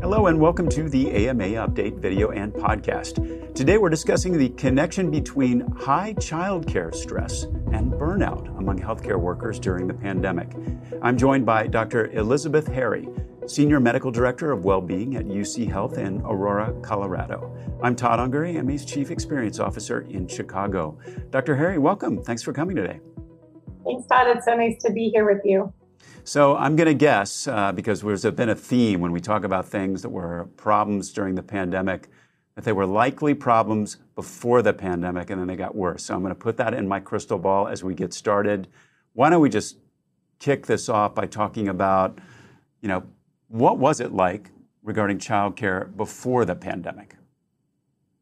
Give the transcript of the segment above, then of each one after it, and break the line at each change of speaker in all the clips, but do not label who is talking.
Hello, and welcome to the AMA Update video and podcast. Today, we're discussing the connection between high childcare stress and burnout among healthcare workers during the pandemic. I'm joined by Dr. Elizabeth Harry, Senior Medical Director of Wellbeing at UC Health in Aurora, Colorado. I'm Todd Unger, AMA's Chief Experience Officer in Chicago. Dr. Harry, welcome. Thanks for coming today.
Thanks, Todd. It's so nice to be here with you.
So I'm going to guess, uh, because there's been a theme when we talk about things that were problems during the pandemic, that they were likely problems before the pandemic and then they got worse. So I'm going to put that in my crystal ball as we get started. Why don't we just kick this off by talking about, you know, what was it like regarding childcare before the pandemic?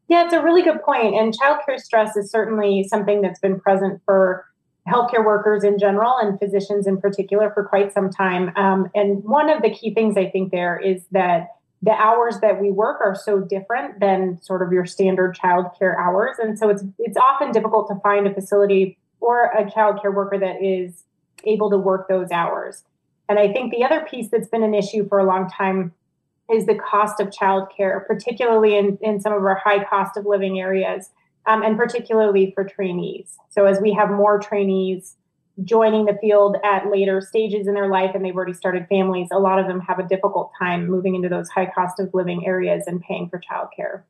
Yeah, it's a really good point. And childcare stress is certainly something that's been present for healthcare workers in general and physicians in particular for quite some time. Um, and one of the key things I think there is that the hours that we work are so different than sort of your standard childcare hours, and so it's it's often difficult to find a facility or a childcare worker that is able to work those hours. And I think the other piece that's been an issue for a long time is the cost of childcare, particularly in, in some of our high cost of living areas um, and particularly for trainees. So, as we have more trainees joining the field at later stages in their life and they've already started families, a lot of them have a difficult time moving into those high cost of living areas and paying for childcare.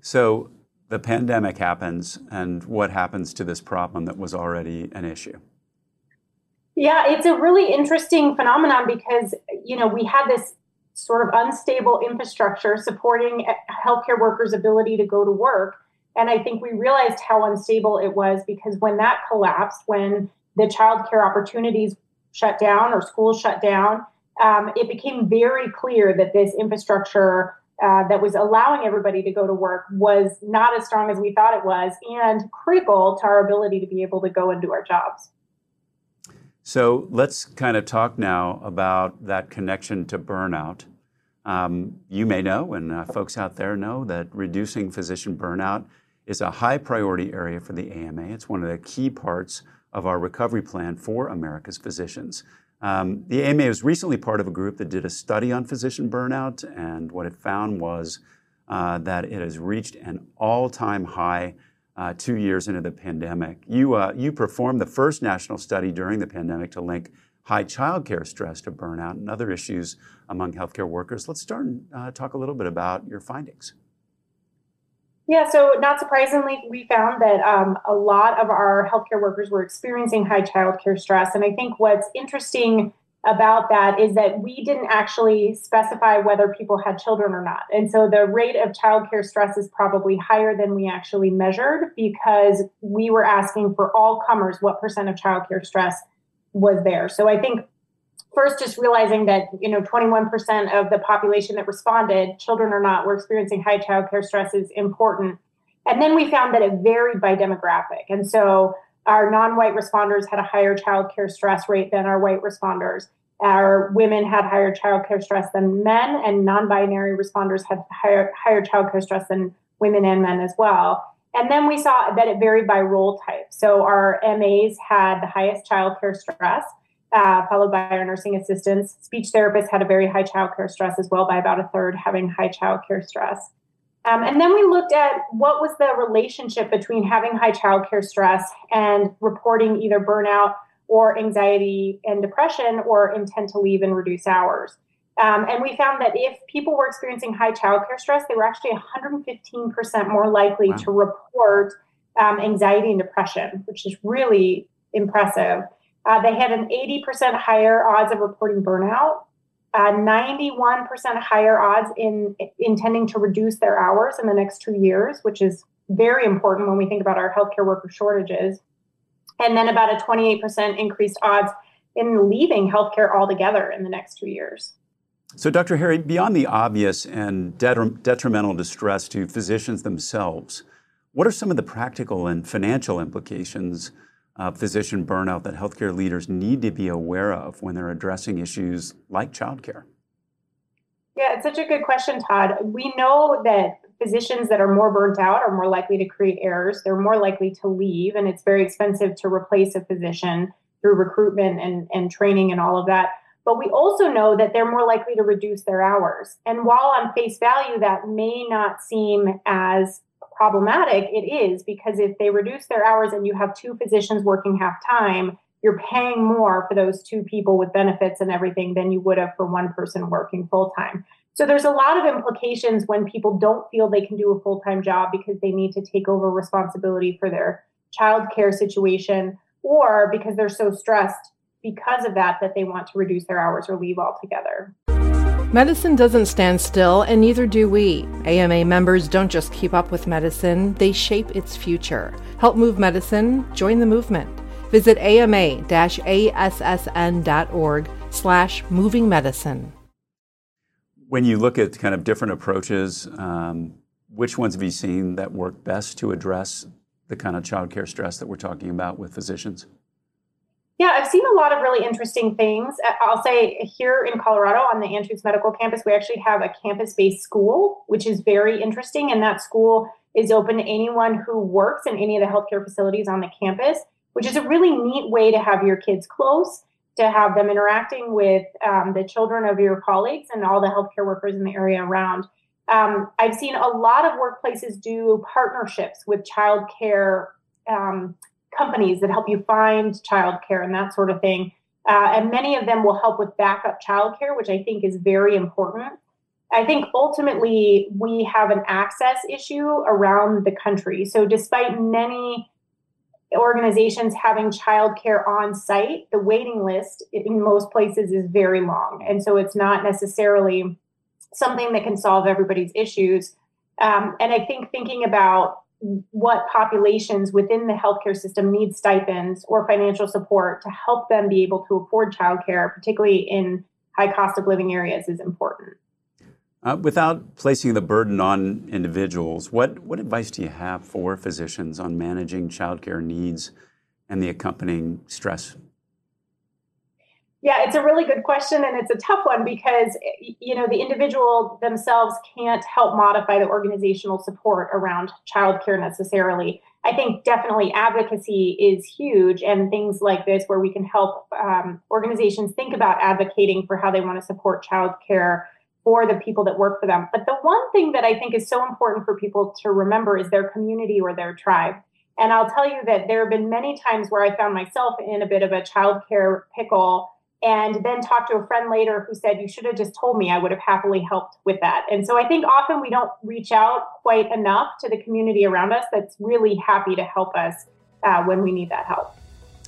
So, the pandemic happens, and what happens to this problem that was already an issue?
Yeah, it's a really interesting phenomenon because, you know, we had this sort of unstable infrastructure supporting healthcare workers' ability to go to work. And I think we realized how unstable it was because when that collapsed, when the childcare opportunities shut down or schools shut down, um, it became very clear that this infrastructure uh, that was allowing everybody to go to work was not as strong as we thought it was and critical to our ability to be able to go and do our jobs.
So let's kind of talk now about that connection to burnout. Um, you may know, and uh, folks out there know, that reducing physician burnout is a high priority area for the AMA. It's one of the key parts of our recovery plan for America's physicians. Um, the AMA was recently part of a group that did a study on physician burnout, and what it found was uh, that it has reached an all time high uh, two years into the pandemic. You, uh, you performed the first national study during the pandemic to link high childcare stress to burnout and other issues among healthcare workers. Let's start and uh, talk a little bit about your findings.
Yeah, so not surprisingly, we found that um, a lot of our healthcare workers were experiencing high childcare stress. And I think what's interesting about that is that we didn't actually specify whether people had children or not. And so the rate of childcare stress is probably higher than we actually measured because we were asking for all comers what percent of childcare stress was there. So I think first just realizing that you know 21% of the population that responded children or not were experiencing high childcare stress is important. And then we found that it varied by demographic. And so our non-white responders had a higher childcare stress rate than our white responders. Our women had higher childcare stress than men and non-binary responders had higher higher childcare stress than women and men as well. And then we saw that it varied by role type. So our MAs had the highest childcare stress uh, followed by our nursing assistants. Speech therapists had a very high childcare stress as well, by about a third having high childcare stress. Um, and then we looked at what was the relationship between having high childcare stress and reporting either burnout or anxiety and depression or intent to leave and reduce hours. Um, and we found that if people were experiencing high childcare stress, they were actually 115% more likely wow. to report um, anxiety and depression, which is really impressive. Uh, they had an 80% higher odds of reporting burnout, uh, 91% higher odds in intending to reduce their hours in the next two years, which is very important when we think about our healthcare worker shortages. And then about a 28% increased odds in leaving healthcare altogether in the next two years.
So, Dr. Harry, beyond the obvious and detrimental distress to physicians themselves, what are some of the practical and financial implications uh, physician burnout that healthcare leaders need to be aware of when they're addressing issues like childcare?
Yeah, it's such a good question, Todd. We know that physicians that are more burnt out are more likely to create errors. They're more likely to leave, and it's very expensive to replace a physician through recruitment and, and training and all of that. But we also know that they're more likely to reduce their hours. And while on face value, that may not seem as problematic, it is because if they reduce their hours and you have two physicians working half time, you're paying more for those two people with benefits and everything than you would have for one person working full time. So there's a lot of implications when people don't feel they can do a full time job because they need to take over responsibility for their childcare situation or because they're so stressed because of that that they want to reduce their hours or leave altogether.
Medicine doesn't stand still, and neither do we. AMA members don't just keep up with medicine, they shape its future. Help move medicine, join the movement. Visit ama-assn.org slash moving medicine.
When you look at kind of different approaches, um, which ones have you seen that work best to address the kind of childcare stress that we're talking about with physicians?
Yeah, I've seen a lot of really interesting things. I'll say here in Colorado on the Anschutz Medical Campus, we actually have a campus based school, which is very interesting. And that school is open to anyone who works in any of the healthcare facilities on the campus, which is a really neat way to have your kids close, to have them interacting with um, the children of your colleagues and all the healthcare workers in the area around. Um, I've seen a lot of workplaces do partnerships with childcare um, companies that help you find childcare and that sort of thing. Uh, and many of them will help with backup childcare, which I think is very important. I think ultimately we have an access issue around the country. So, despite many organizations having childcare on site, the waiting list in most places is very long. And so, it's not necessarily something that can solve everybody's issues. Um, and I think thinking about what populations within the healthcare system need stipends or financial support to help them be able to afford childcare, particularly in high cost of living areas, is important.
Uh, without placing the burden on individuals, what, what advice do you have for physicians on managing childcare needs and the accompanying stress
yeah, it's a really good question and it's a tough one because you know the individual themselves can't help modify the organizational support around childcare necessarily. I think definitely advocacy is huge, and things like this where we can help um, organizations think about advocating for how they want to support childcare for the people that work for them. But the one thing that I think is so important for people to remember is their community or their tribe. And I'll tell you that there have been many times where I found myself in a bit of a childcare pickle and then talked to a friend later who said, You should have just told me. I would have happily helped with that. And so I think often we don't reach out quite enough to the community around us that's really happy to help us uh, when we need that help.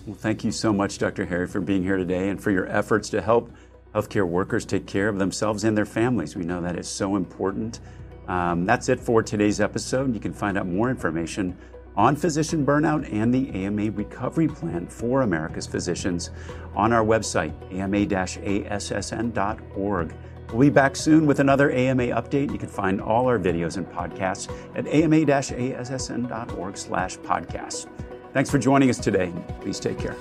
Well, thank you so much, Dr. Harry, for being here today and for your efforts to help healthcare workers take care of themselves and their families. We know that is so important. Um, that's it for today's episode. You can find out more information on physician burnout and the AMA recovery plan for America's physicians on our website, ama-assn.org. We'll be back soon with another AMA update. You can find all our videos and podcasts at ama-assn.org slash podcasts. Thanks for joining us today. Please take care.